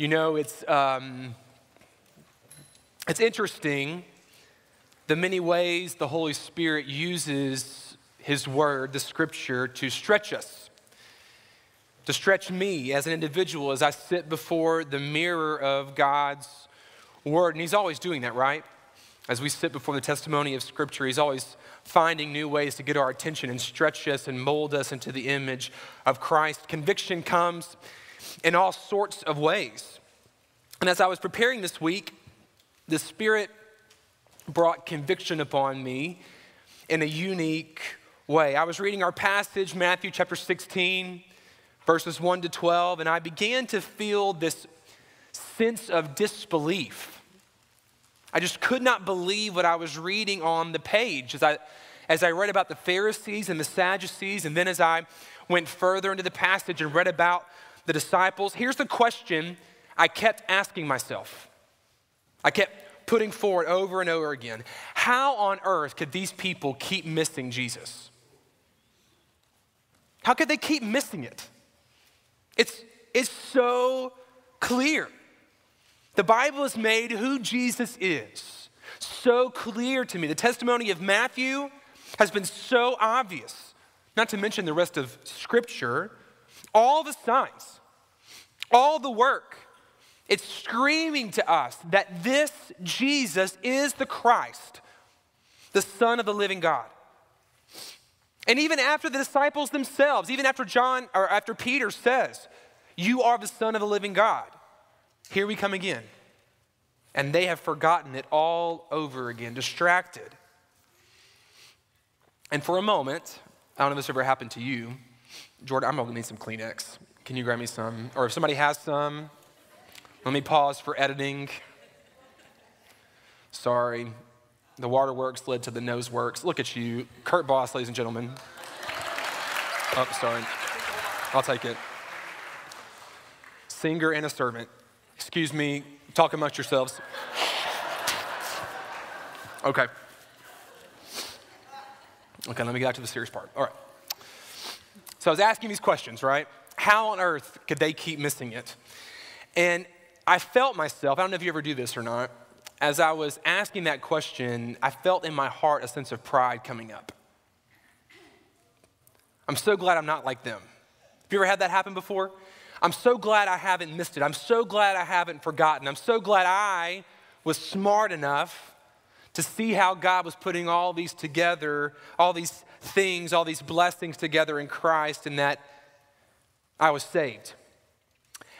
You know, it's, um, it's interesting the many ways the Holy Spirit uses His Word, the Scripture, to stretch us, to stretch me as an individual as I sit before the mirror of God's Word. And He's always doing that, right? As we sit before the testimony of Scripture, He's always finding new ways to get our attention and stretch us and mold us into the image of Christ. Conviction comes in all sorts of ways. And as I was preparing this week, the Spirit brought conviction upon me in a unique way. I was reading our passage, Matthew chapter 16, verses 1 to 12, and I began to feel this sense of disbelief. I just could not believe what I was reading on the page as I, as I read about the Pharisees and the Sadducees, and then as I went further into the passage and read about the disciples. Here's the question I kept asking myself. I kept putting forward over and over again How on earth could these people keep missing Jesus? How could they keep missing it? It's, it's so clear. The Bible has made who Jesus is so clear to me. The testimony of Matthew has been so obvious, not to mention the rest of Scripture. All the signs, all the work, it's screaming to us that this Jesus is the Christ, the Son of the living God. And even after the disciples themselves, even after John or after Peter says, You are the Son of the living God, here we come again. And they have forgotten it all over again, distracted. And for a moment, I don't know if this ever happened to you. Jordan, I'm gonna need some Kleenex. Can you grab me some? Or if somebody has some, let me pause for editing. Sorry. The waterworks led to the nose works. Look at you. Kurt Boss, ladies and gentlemen. Oh, sorry. I'll take it. Singer and a servant. Excuse me, talk amongst yourselves. Okay. Okay, let me get back to the serious part. All right. So I was asking these questions, right? How on earth could they keep missing it? And I felt myself, I don't know if you ever do this or not, as I was asking that question, I felt in my heart a sense of pride coming up. I'm so glad I'm not like them. Have you ever had that happen before? I'm so glad I haven't missed it. I'm so glad I haven't forgotten. I'm so glad I was smart enough to see how God was putting all these together, all these things, all these blessings together in Christ, and that I was saved.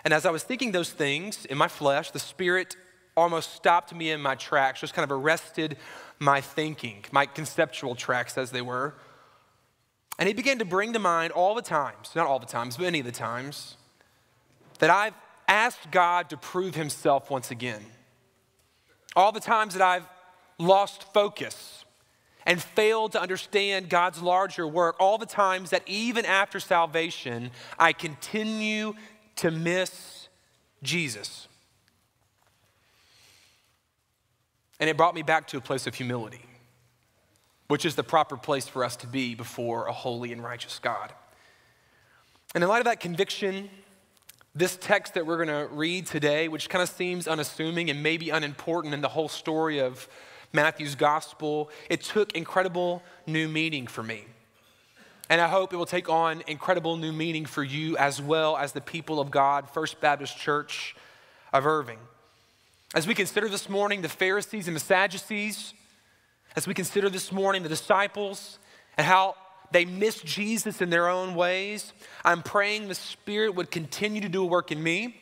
And as I was thinking those things in my flesh, the Spirit almost stopped me in my tracks, just kind of arrested my thinking, my conceptual tracks as they were. And He began to bring to mind all the times, not all the times, but any of the times, that I've asked God to prove Himself once again. All the times that I've lost focus and failed to understand God's larger work, all the times that even after salvation, I continue to miss Jesus. And it brought me back to a place of humility, which is the proper place for us to be before a holy and righteous God. And in light of that conviction, this text that we're going to read today, which kind of seems unassuming and maybe unimportant in the whole story of Matthew's gospel, it took incredible new meaning for me. And I hope it will take on incredible new meaning for you as well as the people of God, First Baptist Church of Irving. As we consider this morning the Pharisees and the Sadducees, as we consider this morning the disciples and how they missed Jesus in their own ways, I'm praying the Spirit would continue to do a work in me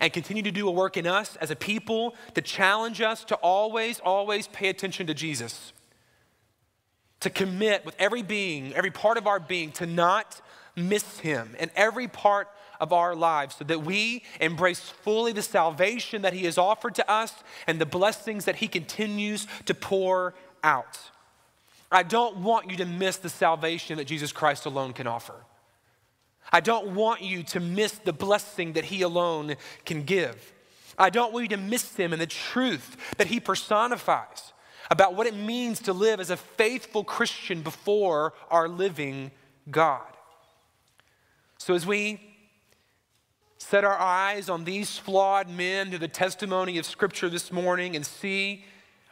and continue to do a work in us as a people to challenge us to always, always pay attention to Jesus to commit with every being, every part of our being, to not miss Him in every part of our lives so that we embrace fully the salvation that He has offered to us and the blessings that He continues to pour out. I don't want you to miss the salvation that Jesus Christ alone can offer. I don't want you to miss the blessing that He alone can give. I don't want you to miss Him and the truth that He personifies about what it means to live as a faithful Christian before our living God. So, as we set our eyes on these flawed men through the testimony of Scripture this morning and see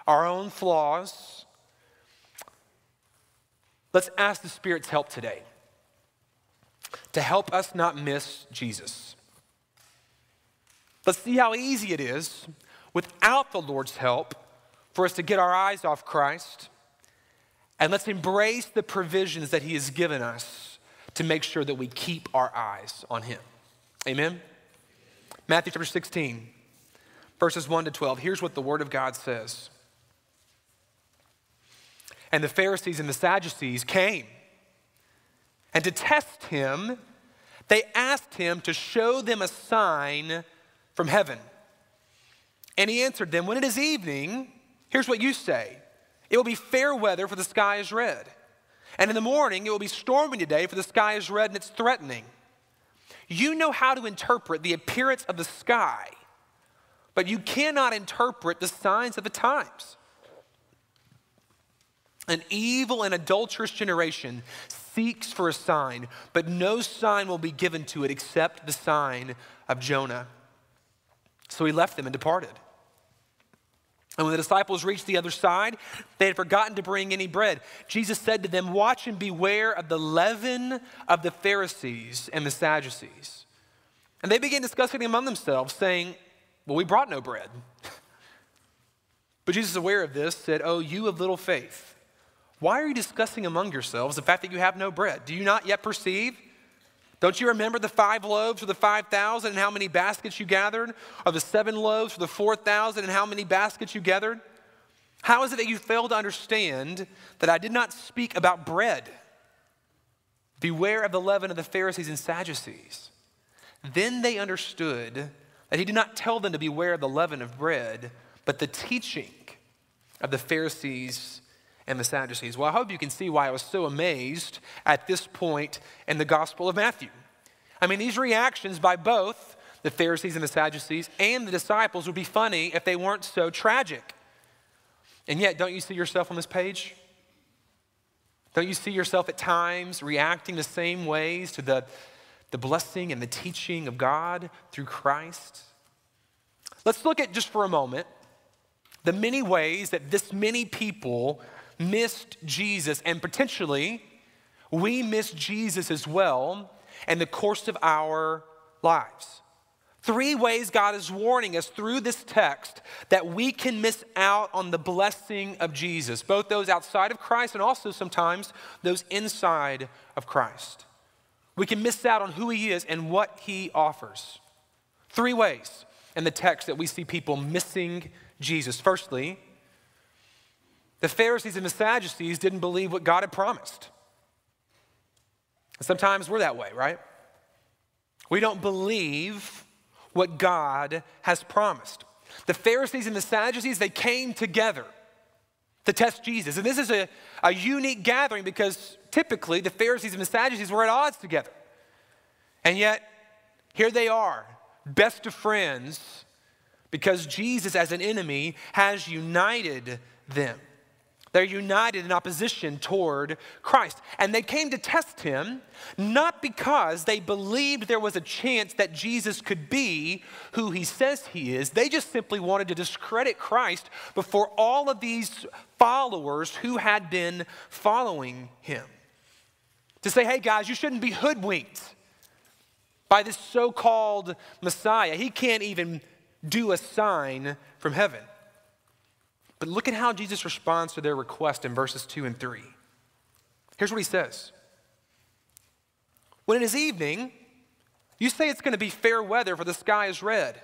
our own flaws, let's ask the Spirit's help today to help us not miss Jesus. Let's see how easy it is without the Lord's help for us to get our eyes off Christ. And let's embrace the provisions that He has given us to make sure that we keep our eyes on Him. Amen? Matthew chapter 16, verses 1 to 12. Here's what the Word of God says. And the Pharisees and the Sadducees came, and to test him, they asked him to show them a sign from heaven. And he answered them, When it is evening, here's what you say it will be fair weather, for the sky is red. And in the morning, it will be stormy today, for the sky is red and it's threatening. You know how to interpret the appearance of the sky, but you cannot interpret the signs of the times. An evil and adulterous generation seeks for a sign, but no sign will be given to it except the sign of Jonah. So he left them and departed. And when the disciples reached the other side, they had forgotten to bring any bread. Jesus said to them, Watch and beware of the leaven of the Pharisees and the Sadducees. And they began discussing among themselves, saying, Well, we brought no bread. But Jesus, aware of this, said, Oh, you of little faith, why are you discussing among yourselves the fact that you have no bread? Do you not yet perceive? Don't you remember the five loaves for the 5,000 and how many baskets you gathered? Or the seven loaves for the 4,000 and how many baskets you gathered? How is it that you fail to understand that I did not speak about bread? Beware of the leaven of the Pharisees and Sadducees. Then they understood that he did not tell them to beware of the leaven of bread, but the teaching of the Pharisees and the Sadducees. Well, I hope you can see why I was so amazed at this point in the Gospel of Matthew. I mean, these reactions by both the Pharisees and the Sadducees and the disciples would be funny if they weren't so tragic. And yet, don't you see yourself on this page? Don't you see yourself at times reacting the same ways to the, the blessing and the teaching of God through Christ? Let's look at just for a moment the many ways that this many people missed Jesus, and potentially we miss Jesus as well in the course of our lives. Three ways God is warning us through this text that we can miss out on the blessing of Jesus, both those outside of Christ and also sometimes those inside of Christ. We can miss out on who He is and what He offers. Three ways in the text that we see people missing Jesus. Firstly, the Pharisees and the Sadducees didn't believe what God had promised. Sometimes we're that way, right? We don't believe what God has promised. The Pharisees and the Sadducees, they came together to test Jesus. And this is a, a unique gathering because typically the Pharisees and the Sadducees were at odds together. And yet, here they are, best of friends, because Jesus, as an enemy, has united them. They're united in opposition toward Christ. And they came to test him not because they believed there was a chance that Jesus could be who he says he is. They just simply wanted to discredit Christ before all of these followers who had been following him. To say, hey guys, you shouldn't be hoodwinked by this so called Messiah. He can't even do a sign from heaven. But look at how Jesus responds to their request in verses 2 and 3. Here's what he says When it is evening, you say it's going to be fair weather, for the sky is red.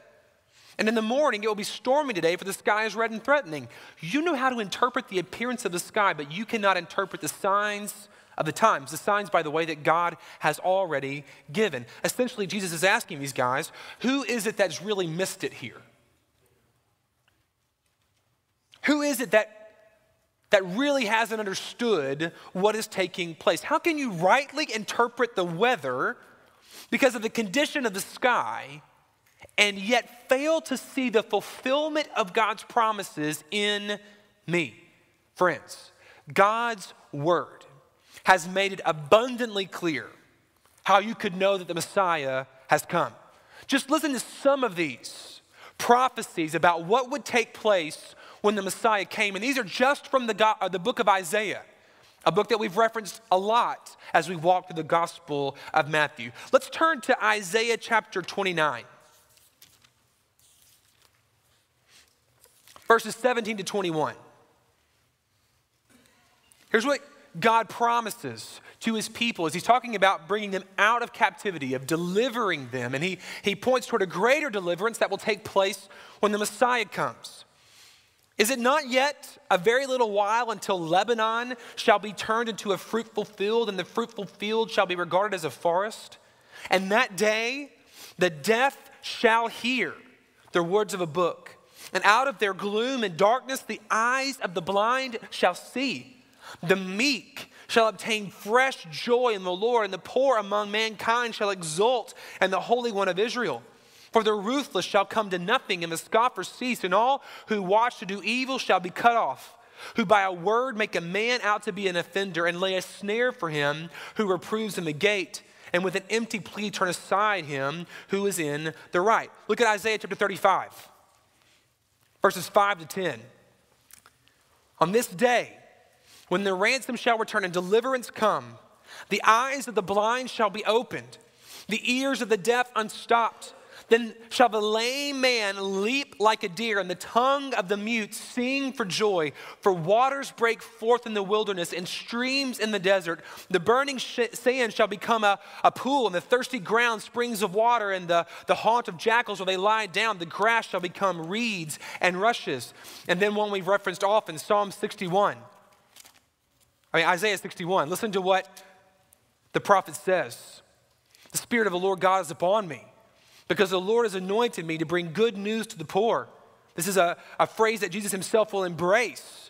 And in the morning, it will be stormy today, for the sky is red and threatening. You know how to interpret the appearance of the sky, but you cannot interpret the signs of the times. The signs, by the way, that God has already given. Essentially, Jesus is asking these guys, who is it that's really missed it here? Who is it that that really hasn't understood what is taking place? How can you rightly interpret the weather because of the condition of the sky and yet fail to see the fulfillment of God's promises in me? Friends, God's word has made it abundantly clear how you could know that the Messiah has come. Just listen to some of these prophecies about what would take place when the Messiah came. And these are just from the, God, the book of Isaiah, a book that we've referenced a lot as we walk through the Gospel of Matthew. Let's turn to Isaiah chapter 29, verses 17 to 21. Here's what God promises to his people as he's talking about bringing them out of captivity, of delivering them. And he, he points toward a greater deliverance that will take place when the Messiah comes. Is it not yet a very little while until Lebanon shall be turned into a fruitful field, and the fruitful field shall be regarded as a forest? And that day the deaf shall hear the words of a book, and out of their gloom and darkness the eyes of the blind shall see. The meek shall obtain fresh joy in the Lord, and the poor among mankind shall exult and the Holy One of Israel. For the ruthless shall come to nothing, and the scoffers cease, and all who watch to do evil shall be cut off. Who by a word make a man out to be an offender, and lay a snare for him who reproves in the gate, and with an empty plea turn aside him who is in the right. Look at Isaiah chapter 35, verses 5 to 10. On this day, when the ransom shall return and deliverance come, the eyes of the blind shall be opened, the ears of the deaf unstopped. Then shall the lame man leap like a deer, and the tongue of the mute sing for joy. For waters break forth in the wilderness, and streams in the desert. The burning sand shall become a, a pool, and the thirsty ground springs of water, and the, the haunt of jackals where they lie down. The grass shall become reeds and rushes. And then one we've referenced often, Psalm 61. I mean, Isaiah 61. Listen to what the prophet says The Spirit of the Lord God is upon me, because the Lord has anointed me to bring good news to the poor. This is a, a phrase that Jesus himself will embrace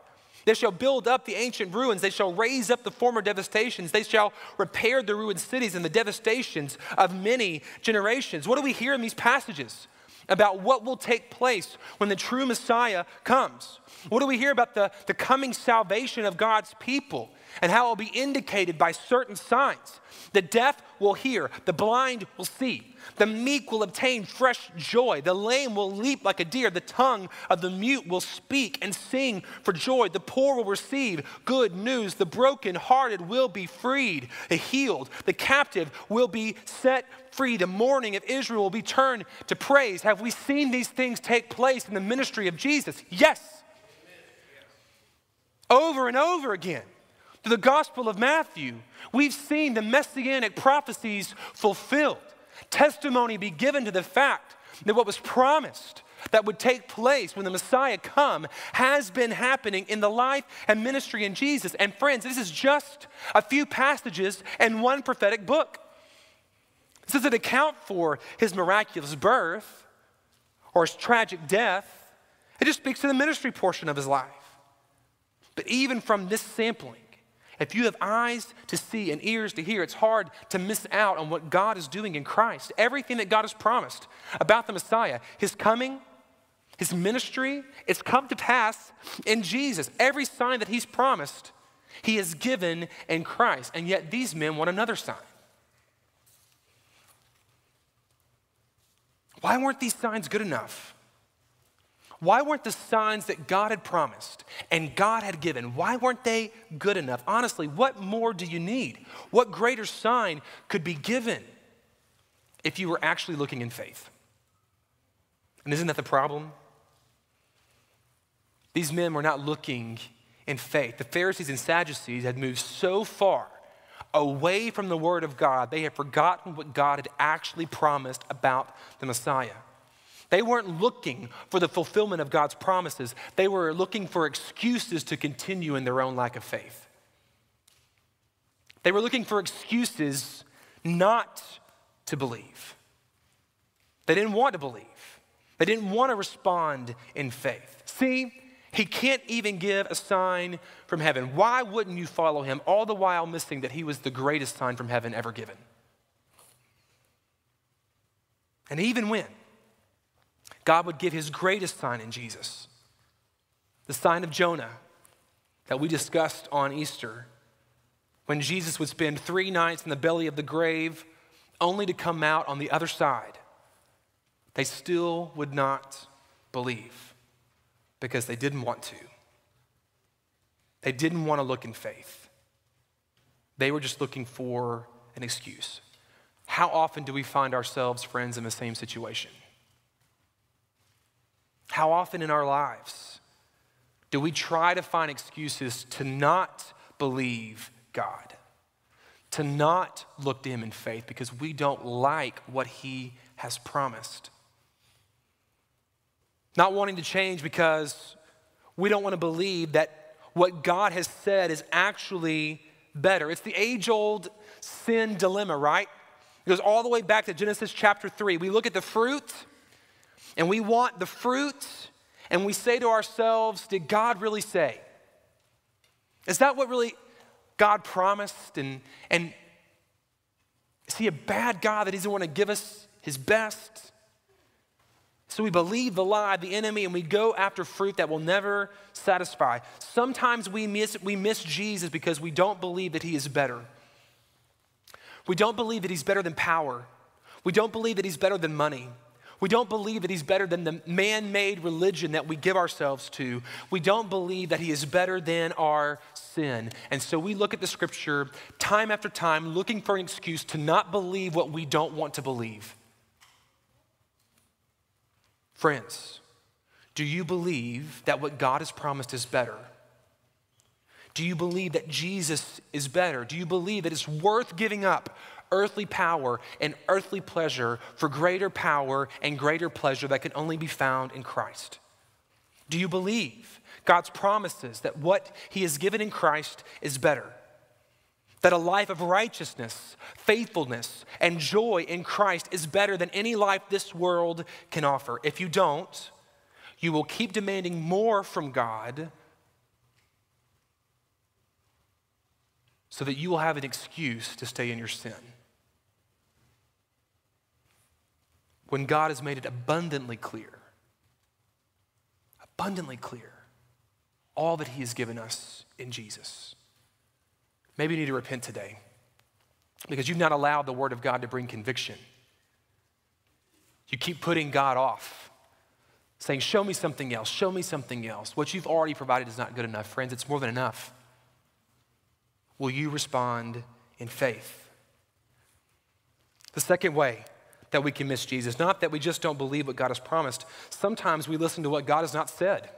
They shall build up the ancient ruins. They shall raise up the former devastations. They shall repair the ruined cities and the devastations of many generations. What do we hear in these passages about what will take place when the true Messiah comes? What do we hear about the, the coming salvation of God's people and how it will be indicated by certain signs? The deaf will hear, the blind will see. The meek will obtain fresh joy. The lame will leap like a deer. The tongue of the mute will speak and sing for joy. The poor will receive good news. The brokenhearted will be freed, the healed. The captive will be set free. The mourning of Israel will be turned to praise. Have we seen these things take place in the ministry of Jesus? Yes. Over and over again. Through the Gospel of Matthew, we've seen the messianic prophecies fulfilled testimony be given to the fact that what was promised that would take place when the Messiah come has been happening in the life and ministry in Jesus. And friends, this is just a few passages and one prophetic book. This doesn't account for his miraculous birth or his tragic death. It just speaks to the ministry portion of his life. But even from this sampling, if you have eyes to see and ears to hear, it's hard to miss out on what God is doing in Christ. Everything that God has promised about the Messiah, his coming, his ministry, it's come to pass in Jesus. Every sign that he's promised, he has given in Christ. And yet these men want another sign. Why weren't these signs good enough? Why weren't the signs that God had promised and God had given, why weren't they good enough? Honestly, what more do you need? What greater sign could be given if you were actually looking in faith? And isn't that the problem? These men were not looking in faith. The Pharisees and Sadducees had moved so far away from the Word of God, they had forgotten what God had actually promised about the Messiah. They weren't looking for the fulfillment of God's promises, they were looking for excuses to continue in their own lack of faith. They were looking for excuses not to believe. They didn't want to believe. They didn't want to respond in faith. See, he can't even give a sign from heaven. Why wouldn't you follow him, all the while missing that he was the greatest sign from heaven ever given? And even when God would give his greatest sign in Jesus, the sign of Jonah that we discussed on Easter, when Jesus would spend three nights in the belly of the grave only to come out on the other side, they still would not believe because they didn't want to. They didn't want to look in faith. They were just looking for an excuse. How often do we find ourselves, friends, in the same situation? How often in our lives do we try to find excuses to not believe God, to not look to Him in faith because we don't like what He has promised? Not wanting to change because we don't want to believe that what God has said is actually better. It's the age old sin dilemma, right? It goes all the way back to Genesis chapter 3. We look at the fruit and we want the fruit and we say to ourselves, Did God really say? Is that what really God promised? And, and is He a bad God that He doesn't want to give us His best? So we believe the lie the enemy and we go after fruit that will never satisfy. Sometimes we miss, we miss Jesus because we don't believe that he is better. We don't believe that he's better than power. We don't believe that he's better than money. We don't believe that he's better than the man made religion that we give ourselves to. We don't believe that he is better than our sin. And so we look at the scripture time after time looking for an excuse to not believe what we don't want to believe. Friends, do you believe that what God has promised is better? Do you believe that Jesus is better? Do you believe that it's worth giving up earthly power and earthly pleasure for greater power and greater pleasure that can only be found in Christ? Do you believe God's promises that what He has given in Christ is better? that a life of righteousness, faithfulness, and joy in Christ is better than any life this world can offer. If you don't, you will keep demanding more from God so that you will have an excuse to stay in your sin. When God has made it abundantly clear, abundantly clear, all that He has given us in Jesus. Maybe you need to repent today because you've not allowed the Word of God to bring conviction. You keep putting God off, saying, Show me something else, show me something else. What you've already provided is not good enough. Friends, it's more than enough. Will you respond in faith? The second way that we can miss Jesus, not that we just don't believe what God has promised, sometimes we listen to what God has not said.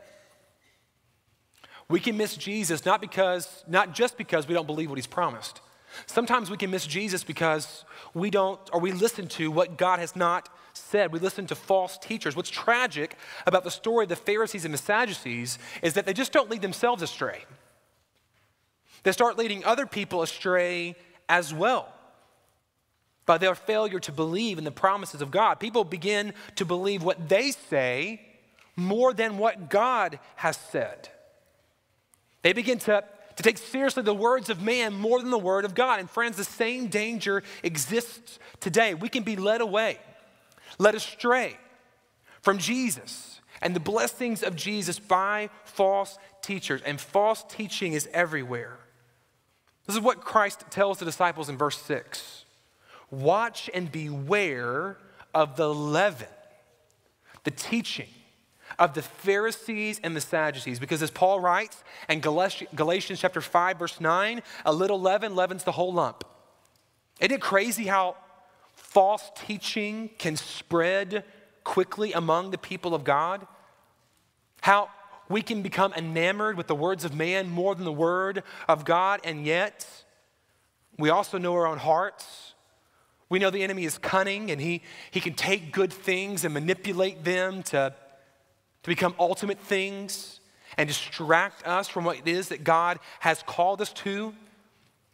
We can miss Jesus not because, not just because we don't believe what he's promised. Sometimes we can miss Jesus because we don't, or we listen to what God has not said. We listen to false teachers. What's tragic about the story of the Pharisees and the Sadducees is that they just don't lead themselves astray. They start leading other people astray as well by their failure to believe in the promises of God. People begin to believe what they say more than what God has said. They begin to, to take seriously the words of man more than the word of God. And friends, the same danger exists today. We can be led away, led astray from Jesus and the blessings of Jesus by false teachers. And false teaching is everywhere. This is what Christ tells the disciples in verse 6 Watch and beware of the leaven, the teaching of the Pharisees and the Sadducees. Because as Paul writes in Galatians chapter 5, verse 9, a little leaven leavens the whole lump. Isn't it crazy how false teaching can spread quickly among the people of God? How we can become enamored with the words of man more than the word of God, and yet we also know our own hearts. We know the enemy is cunning and he, he can take good things and manipulate them to to become ultimate things and distract us from what it is that God has called us to.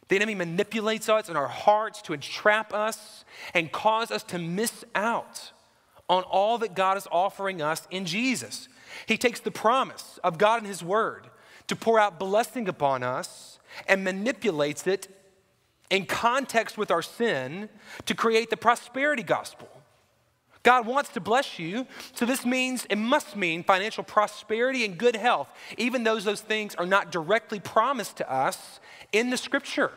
The enemy manipulates us in our hearts to entrap us and cause us to miss out on all that God is offering us in Jesus. He takes the promise of God and His Word to pour out blessing upon us and manipulates it in context with our sin to create the prosperity gospel. God wants to bless you, so this means, it must mean financial prosperity and good health, even though those things are not directly promised to us in the scripture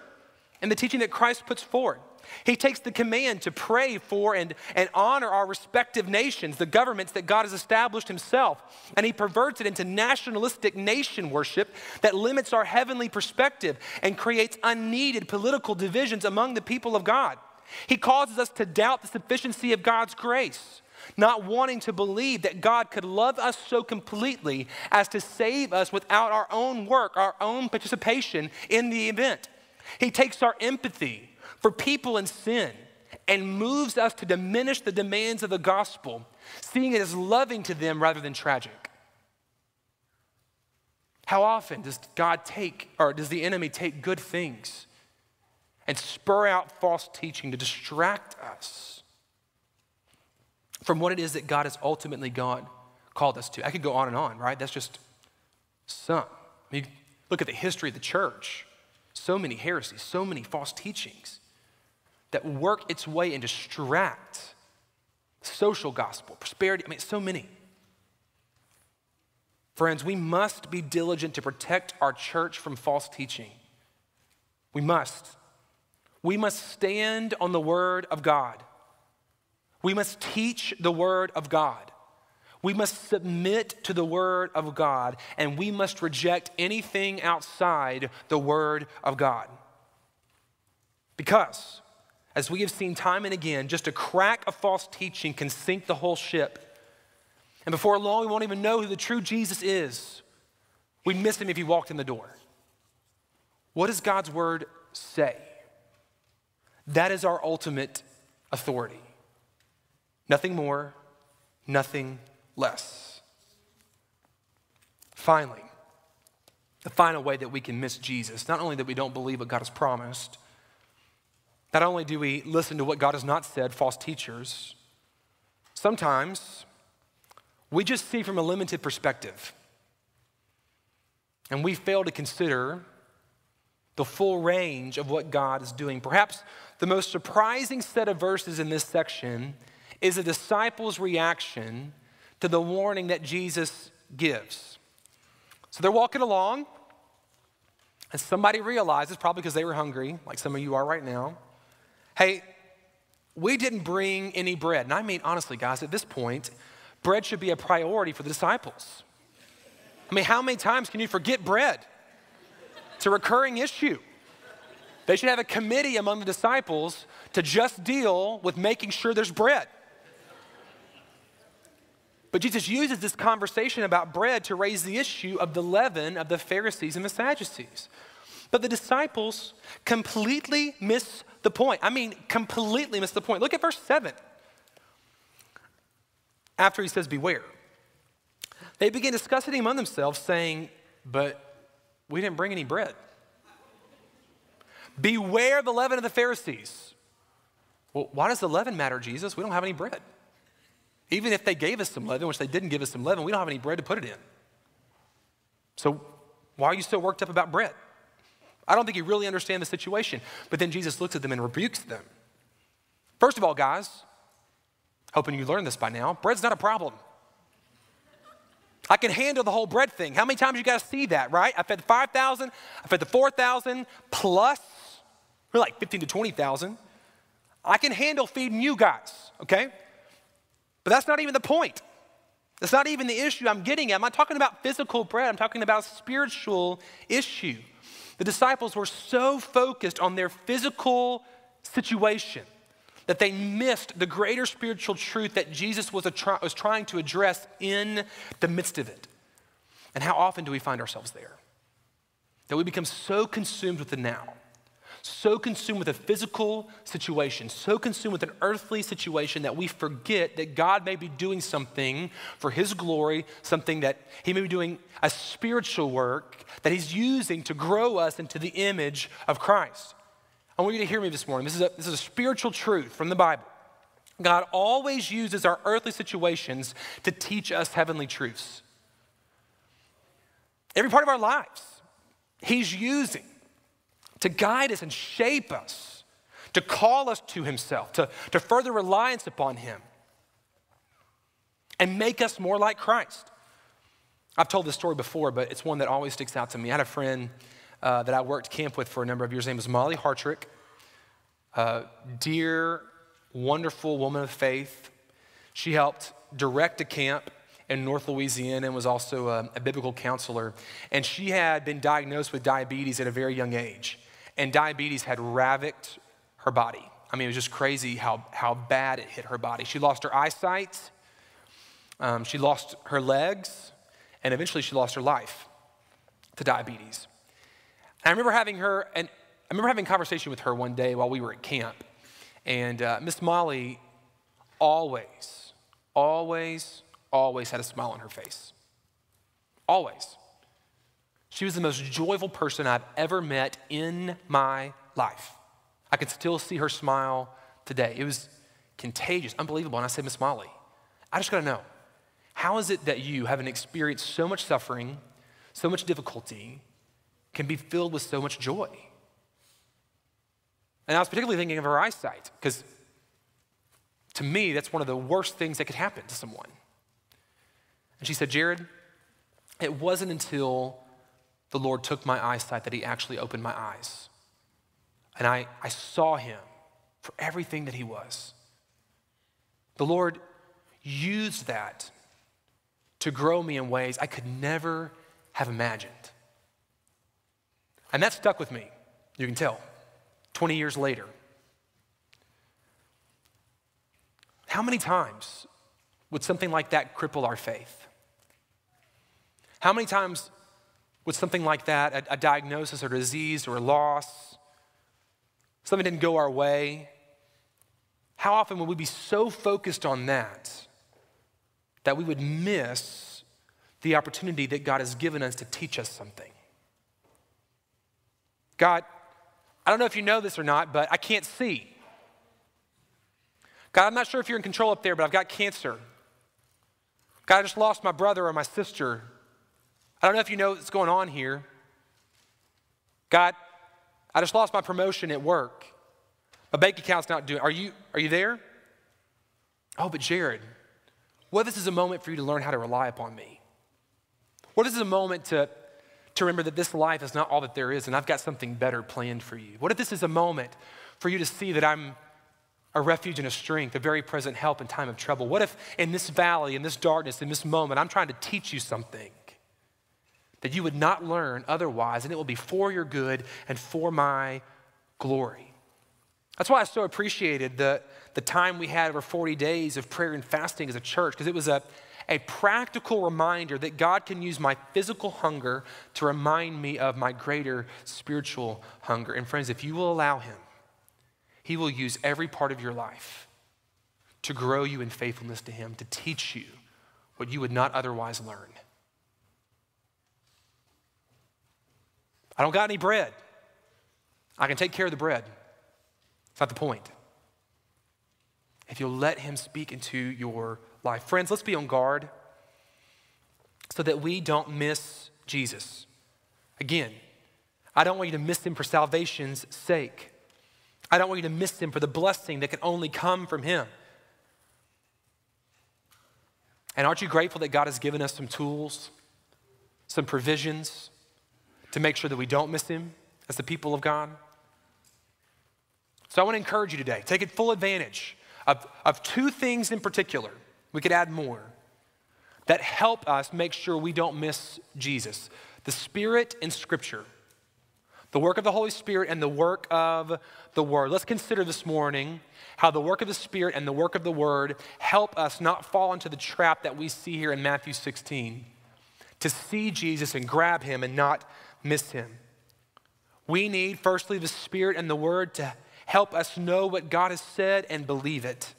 and the teaching that Christ puts forward. He takes the command to pray for and, and honor our respective nations, the governments that God has established Himself, and He perverts it into nationalistic nation worship that limits our heavenly perspective and creates unneeded political divisions among the people of God. He causes us to doubt the sufficiency of God's grace, not wanting to believe that God could love us so completely as to save us without our own work, our own participation in the event. He takes our empathy for people in sin and moves us to diminish the demands of the gospel, seeing it as loving to them rather than tragic. How often does God take, or does the enemy take good things and spur out false teaching to distract us from what it is that God has ultimately God called us to? I could go on and on, right? That's just some. I mean, look at the history of the church. So many heresies, so many false teachings that work its way and distract social gospel, prosperity. I mean, so many. Friends, we must be diligent to protect our church from false teaching. We must. We must stand on the word of God. We must teach the word of God. We must submit to the word of God, and we must reject anything outside the word of God. Because as we have seen time and again, just a crack of false teaching can sink the whole ship. And before long, we won't even know who the true Jesus is. We'd miss him if he walked in the door. What does God's word say? That is our ultimate authority. Nothing more, nothing less. Finally, the final way that we can miss Jesus, not only that we don't believe what God has promised, not only do we listen to what God has not said, false teachers, sometimes we just see from a limited perspective. And we fail to consider the full range of what God is doing. Perhaps the most surprising set of verses in this section is the disciples' reaction to the warning that Jesus gives. So they're walking along, and somebody realizes, probably because they were hungry, like some of you are right now, Hey, we didn't bring any bread. And I mean, honestly, guys, at this point, bread should be a priority for the disciples. I mean, how many times can you forget bread? It's a recurring issue. They should have a committee among the disciples to just deal with making sure there's bread. But Jesus uses this conversation about bread to raise the issue of the leaven of the Pharisees and the Sadducees. But the disciples completely miss the point. I mean, completely miss the point. Look at verse 7. After he says, Beware, they begin discussing among themselves, saying, But we didn't bring any bread. Beware the leaven of the Pharisees. Well, why does the leaven matter, Jesus? We don't have any bread. Even if they gave us some leaven, which they didn't give us some leaven, we don't have any bread to put it in. So why are you so worked up about bread? I don't think he really understands the situation. But then Jesus looks at them and rebukes them. First of all, guys, hoping you learned this by now, bread's not a problem. I can handle the whole bread thing. How many times you guys see that, right? I fed the 5,000, I fed the 4,000, plus, we're like 15 to 20,000. I can handle feeding you guys, okay? But that's not even the point. That's not even the issue I'm getting at. I'm not talking about physical bread, I'm talking about spiritual issue. The disciples were so focused on their physical situation that they missed the greater spiritual truth that Jesus was, try, was trying to address in the midst of it. And how often do we find ourselves there? That we become so consumed with the now so consumed with a physical situation, so consumed with an earthly situation that we forget that God may be doing something for His glory, something that He may be doing a spiritual work that He's using to grow us into the image of Christ. I want you to hear me this morning. This is a, this is a spiritual truth from the Bible. God always uses our earthly situations to teach us heavenly truths. Every part of our lives, He's using to guide us and shape us, to call us to Himself, to, to further reliance upon Him, and make us more like Christ. I've told this story before, but it's one that always sticks out to me. I had a friend uh, that I worked camp with for a number of years. Her name was Molly Hartrick. Uh, dear, wonderful woman of faith. She helped direct a camp in North Louisiana and was also a, a biblical counselor. And she had been diagnosed with diabetes at a very young age. And diabetes had ravaged her body. I mean, it was just crazy how, how bad it hit her body. She lost her eyesight, um, she lost her legs, and eventually she lost her life to diabetes. And I remember having her, and I remember having a conversation with her one day while we were at camp. And uh, Miss Molly always, always, always had a smile on her face. Always. She was the most joyful person I've ever met in my life. I can still see her smile today. It was contagious, unbelievable. And I said, Miss Molly, I just gotta know, how is it that you, having experienced so much suffering, so much difficulty, can be filled with so much joy? And I was particularly thinking of her eyesight, because to me, that's one of the worst things that could happen to someone. And she said, Jared, it wasn't until the Lord took my eyesight that He actually opened my eyes. And I, I saw Him for everything that He was. The Lord used that to grow me in ways I could never have imagined. And that stuck with me, you can tell, 20 years later. How many times would something like that cripple our faith? How many times would something like that, a, a diagnosis or disease or a loss, something didn't go our way, how often would we be so focused on that that we would miss the opportunity that God has given us to teach us something? God, I don't know if you know this or not, but I can't see. God, I'm not sure if you're in control up there, but I've got cancer. God, I just lost my brother or my sister. I don't know if you know what's going on here. God, I just lost my promotion at work. My bank account's not doing. Are you are you there? Oh, but Jared, what if this is a moment for you to learn how to rely upon me? What if this is a moment to to remember that this life is not all that there is and I've got something better planned for you? What if this is a moment for you to see that I'm a refuge and a strength, a very present help in time of trouble? What if in this valley, in this darkness, in this moment, I'm trying to teach you something that you would not learn otherwise, and it will be for your good and for my glory? That's why I so appreciated the, the time we had over 40 days of prayer and fasting as a church, because it was a, a practical reminder that God can use my physical hunger to remind me of my greater spiritual hunger. And friends, if you will allow Him, He will use every part of your life to grow you in faithfulness to Him, to teach you what you would not otherwise learn. I don't got any bread. I can take care of the bread. It's not the point. If you'll let Him speak into your life. Friends, let's be on guard so that we don't miss Jesus. Again, I don't want you to miss him for salvation's sake. I don't want you to miss him for the blessing that can only come from him. And aren't you grateful that God has given us some tools, some provisions to make sure that we don't miss him as the people of God? So I want to encourage you today take full advantage of, of two things in particular we could add more that help us make sure we don't miss Jesus the Spirit and Scripture, the work of the Holy Spirit and the work of the Word. Let's consider this morning how the work of the Spirit and the work of the Word help us not fall into the trap that we see here in Matthew 16 to see Jesus and grab him and not miss him. We need, firstly, the Spirit and the Word to help us know what God has said and believe it.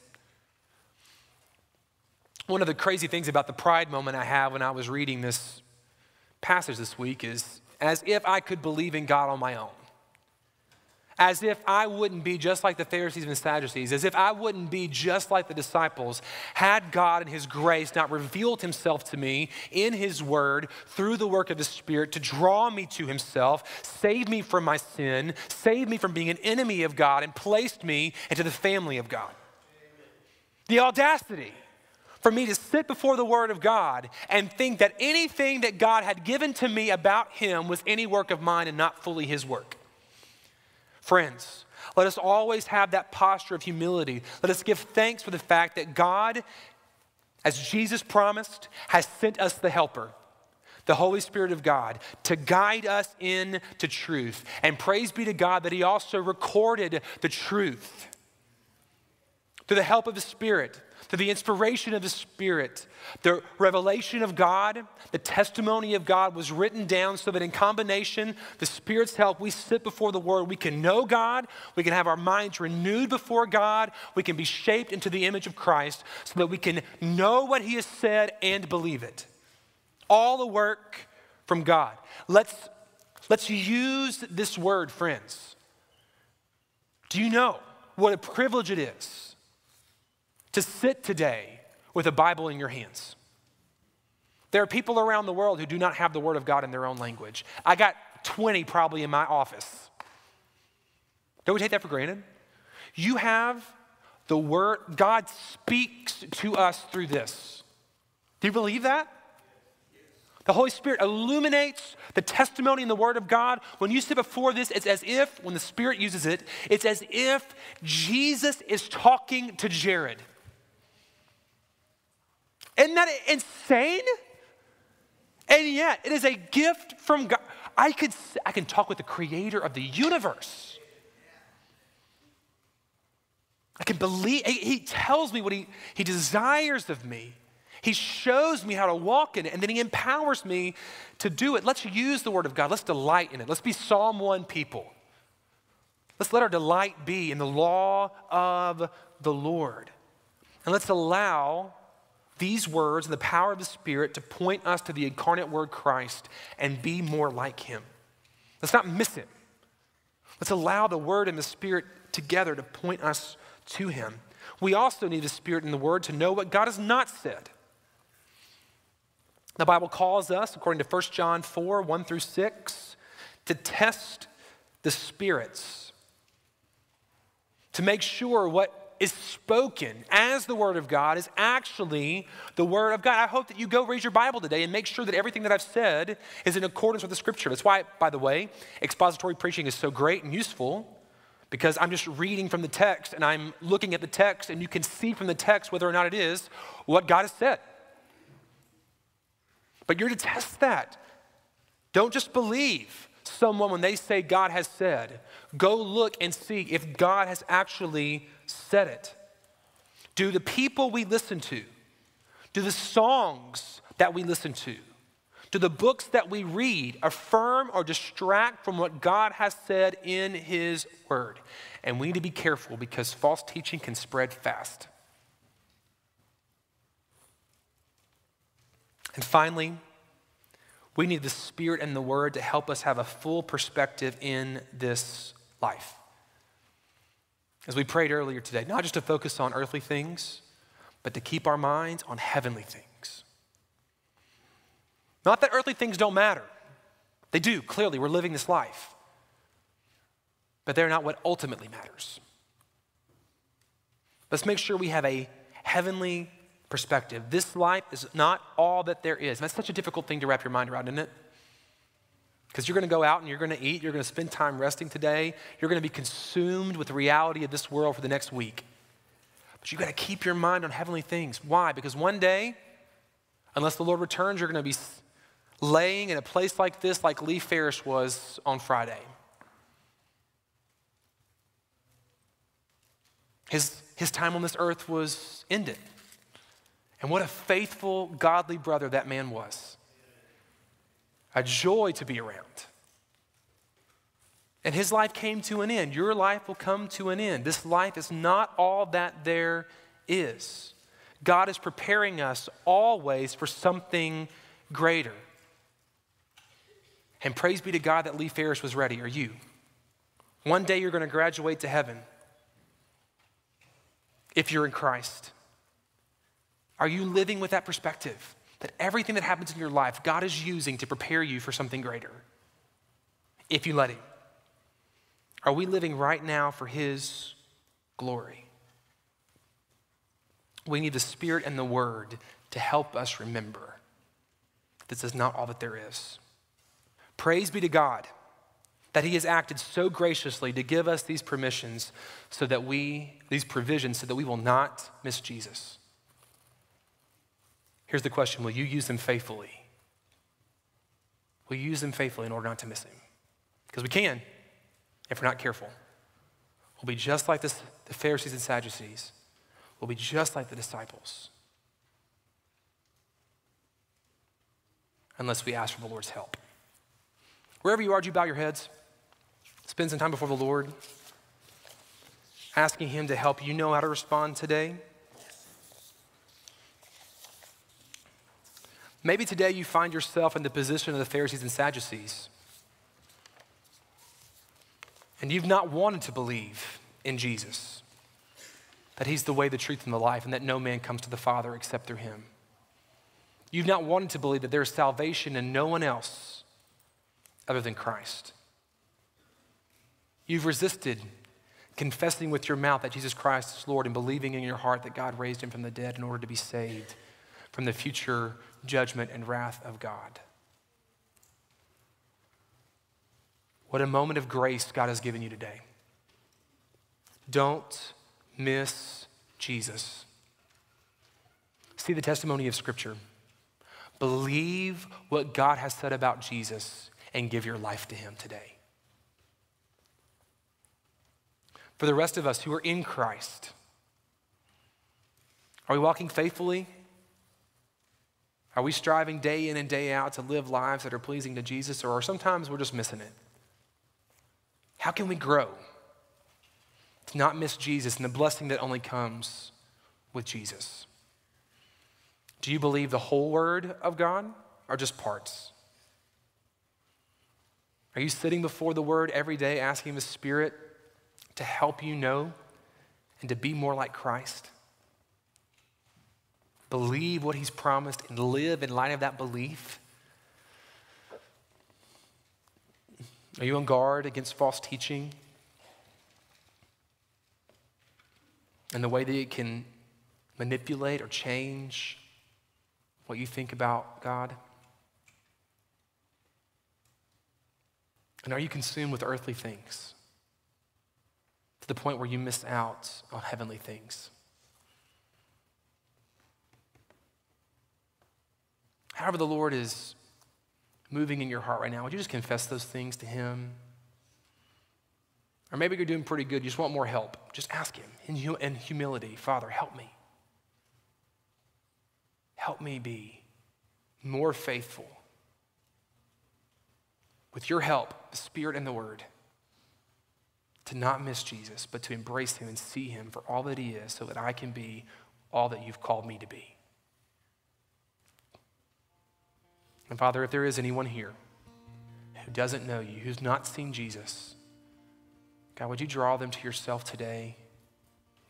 One of the crazy things about the pride moment I have when I was reading this passage this week is as if I could believe in God on my own. As if I wouldn't be just like the Pharisees and Sadducees, as if I wouldn't be just like the disciples, had God in His grace not revealed Himself to me in His Word through the work of the Spirit to draw me to Himself, save me from my sin, save me from being an enemy of God, and placed me into the family of God. The audacity for me to sit before the Word of God and think that anything that God had given to me about Him was any work of mine and not fully His work. Friends, let us always have that posture of humility. Let us give thanks for the fact that God, as Jesus promised, has sent us the Helper, the Holy Spirit of God, to guide us into truth. And praise be to God that He also recorded the truth through the help of the Spirit through the inspiration of the Spirit, the revelation of God, the testimony of God was written down so that in combination, the Spirit's help, we sit before the Word. We can know God, we can have our minds renewed before God, we can be shaped into the image of Christ so that we can know what He has said and believe it. All the work from God. Let's, let's use this word, friends. Do you know what a privilege it is? To sit today with a Bible in your hands. There are people around the world who do not have the Word of God in their own language. I got 20 probably in my office. Don't we take that for granted? You have the Word, God speaks to us through this. Do you believe that? The Holy Spirit illuminates the testimony in the Word of God. When you sit before this, it's as if, when the Spirit uses it, it's as if Jesus is talking to Jared. Isn't that insane? And yet, it is a gift from God. I, could, I can talk with the creator of the universe. I can believe, he tells me what he, he desires of me. He shows me how to walk in it, and then he empowers me to do it. Let's use the word of God. Let's delight in it. Let's be Psalm 1 people. Let's let our delight be in the law of the Lord. And let's allow these words and the power of the Spirit to point us to the incarnate Word Christ and be more like Him. Let's not miss it. Let's allow the Word and the Spirit together to point us to Him. We also need the Spirit and the Word to know what God has not said. The Bible calls us, according to 1 John 4 1 through 6, to test the spirits, to make sure what is spoken as the Word of God is actually the Word of God. I hope that you go read your Bible today and make sure that everything that I've said is in accordance with the Scripture. That's why, by the way, expository preaching is so great and useful because I'm just reading from the text and I'm looking at the text and you can see from the text whether or not it is what God has said. But you're to test that. Don't just believe someone when they say God has said. Go look and see if God has actually said it? Do the people we listen to, do the songs that we listen to, do the books that we read affirm or distract from what God has said in His Word? And we need to be careful because false teaching can spread fast. And finally, we need the Spirit and the Word to help us have a full perspective in this life. As we prayed earlier today, not just to focus on earthly things, but to keep our minds on heavenly things. Not that earthly things don't matter, they do, clearly, we're living this life. But they're not what ultimately matters. Let's make sure we have a heavenly perspective. This life is not all that there is. That's such a difficult thing to wrap your mind around, isn't it? Because you're going to go out and you're going to eat, you're going to spend time resting today, you're going to be consumed with the reality of this world for the next week. But you've got to keep your mind on heavenly things. Why? Because one day, unless the Lord returns, you're going to be laying in a place like this, like Lee Ferris was on Friday. His, his time on this earth was ended. And what a faithful, godly brother that man was a joy to be around. And his life came to an end. Your life will come to an end. This life is not all that there is. God is preparing us always for something greater. And praise be to God that Lee Ferris was ready. Are you? One day you're going to graduate to heaven if you're in Christ. Are you living with that perspective that everything that happens in your life, God is using to prepare you for something greater? If you let Him. Are we living right now for His glory? We need the Spirit and the Word to help us remember this is not all that there is. Praise be to God that He has acted so graciously to give us these permissions so that we, these provisions, so that we will not miss Jesus. Here's the question Will you use them faithfully? Will you use them faithfully in order not to miss Him? Because we can if we're not careful. We'll be just like this, the Pharisees and Sadducees, we'll be just like the disciples. Unless we ask for the Lord's help. Wherever you are, do you bow your heads? Spend some time before the Lord, asking Him to help you know how to respond today. Maybe today you find yourself in the position of the Pharisees and Sadducees, and you've not wanted to believe in Jesus, that He's the way, the truth, and the life, and that no man comes to the Father except through Him. You've not wanted to believe that there's salvation in no one else other than Christ. You've resisted confessing with your mouth that Jesus Christ is Lord and believing in your heart that God raised him from the dead in order to be saved from the future judgment and wrath of God. What a moment of grace God has given you today. Don't miss Jesus. See the testimony of Scripture. Believe what God has said about Jesus and give your life to Him today. for the rest of us who are in Christ? Are we walking faithfully? Are we striving day in and day out to live lives that are pleasing to Jesus, or sometimes we're just missing it? How can we grow to not miss Jesus and the blessing that only comes with Jesus? Do you believe the whole Word of God or just parts? Are you sitting before the Word every day asking the Spirit to help you know and to be more like Christ? Believe what He's promised and live in light of that belief? Are you on guard against false teaching? And the way that it can manipulate or change what you think about God? And are you consumed with earthly things? to the point where you miss out on heavenly things. However, the Lord is moving in your heart right now, would you just confess those things to Him? Or maybe you're doing pretty good, you just want more help. Just ask Him in, in humility Father, help me. Help me be more faithful. With your help, the Spirit and the Word to not miss Jesus, but to embrace him and see him for all that he is so that I can be all that you've called me to be. And Father, if there is anyone here who doesn't know you, who's not seen Jesus, God, would you draw them to yourself today,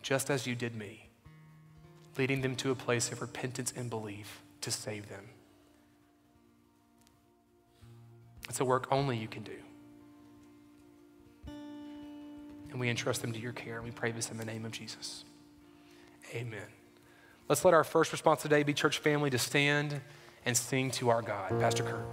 just as you did me, leading them to a place of repentance and belief to save them? It's a work only you can do and we entrust them to your care. And we pray this in the name of Jesus. Amen. Let's let our first response today be church family to stand and sing to our God. Pastor Kurt.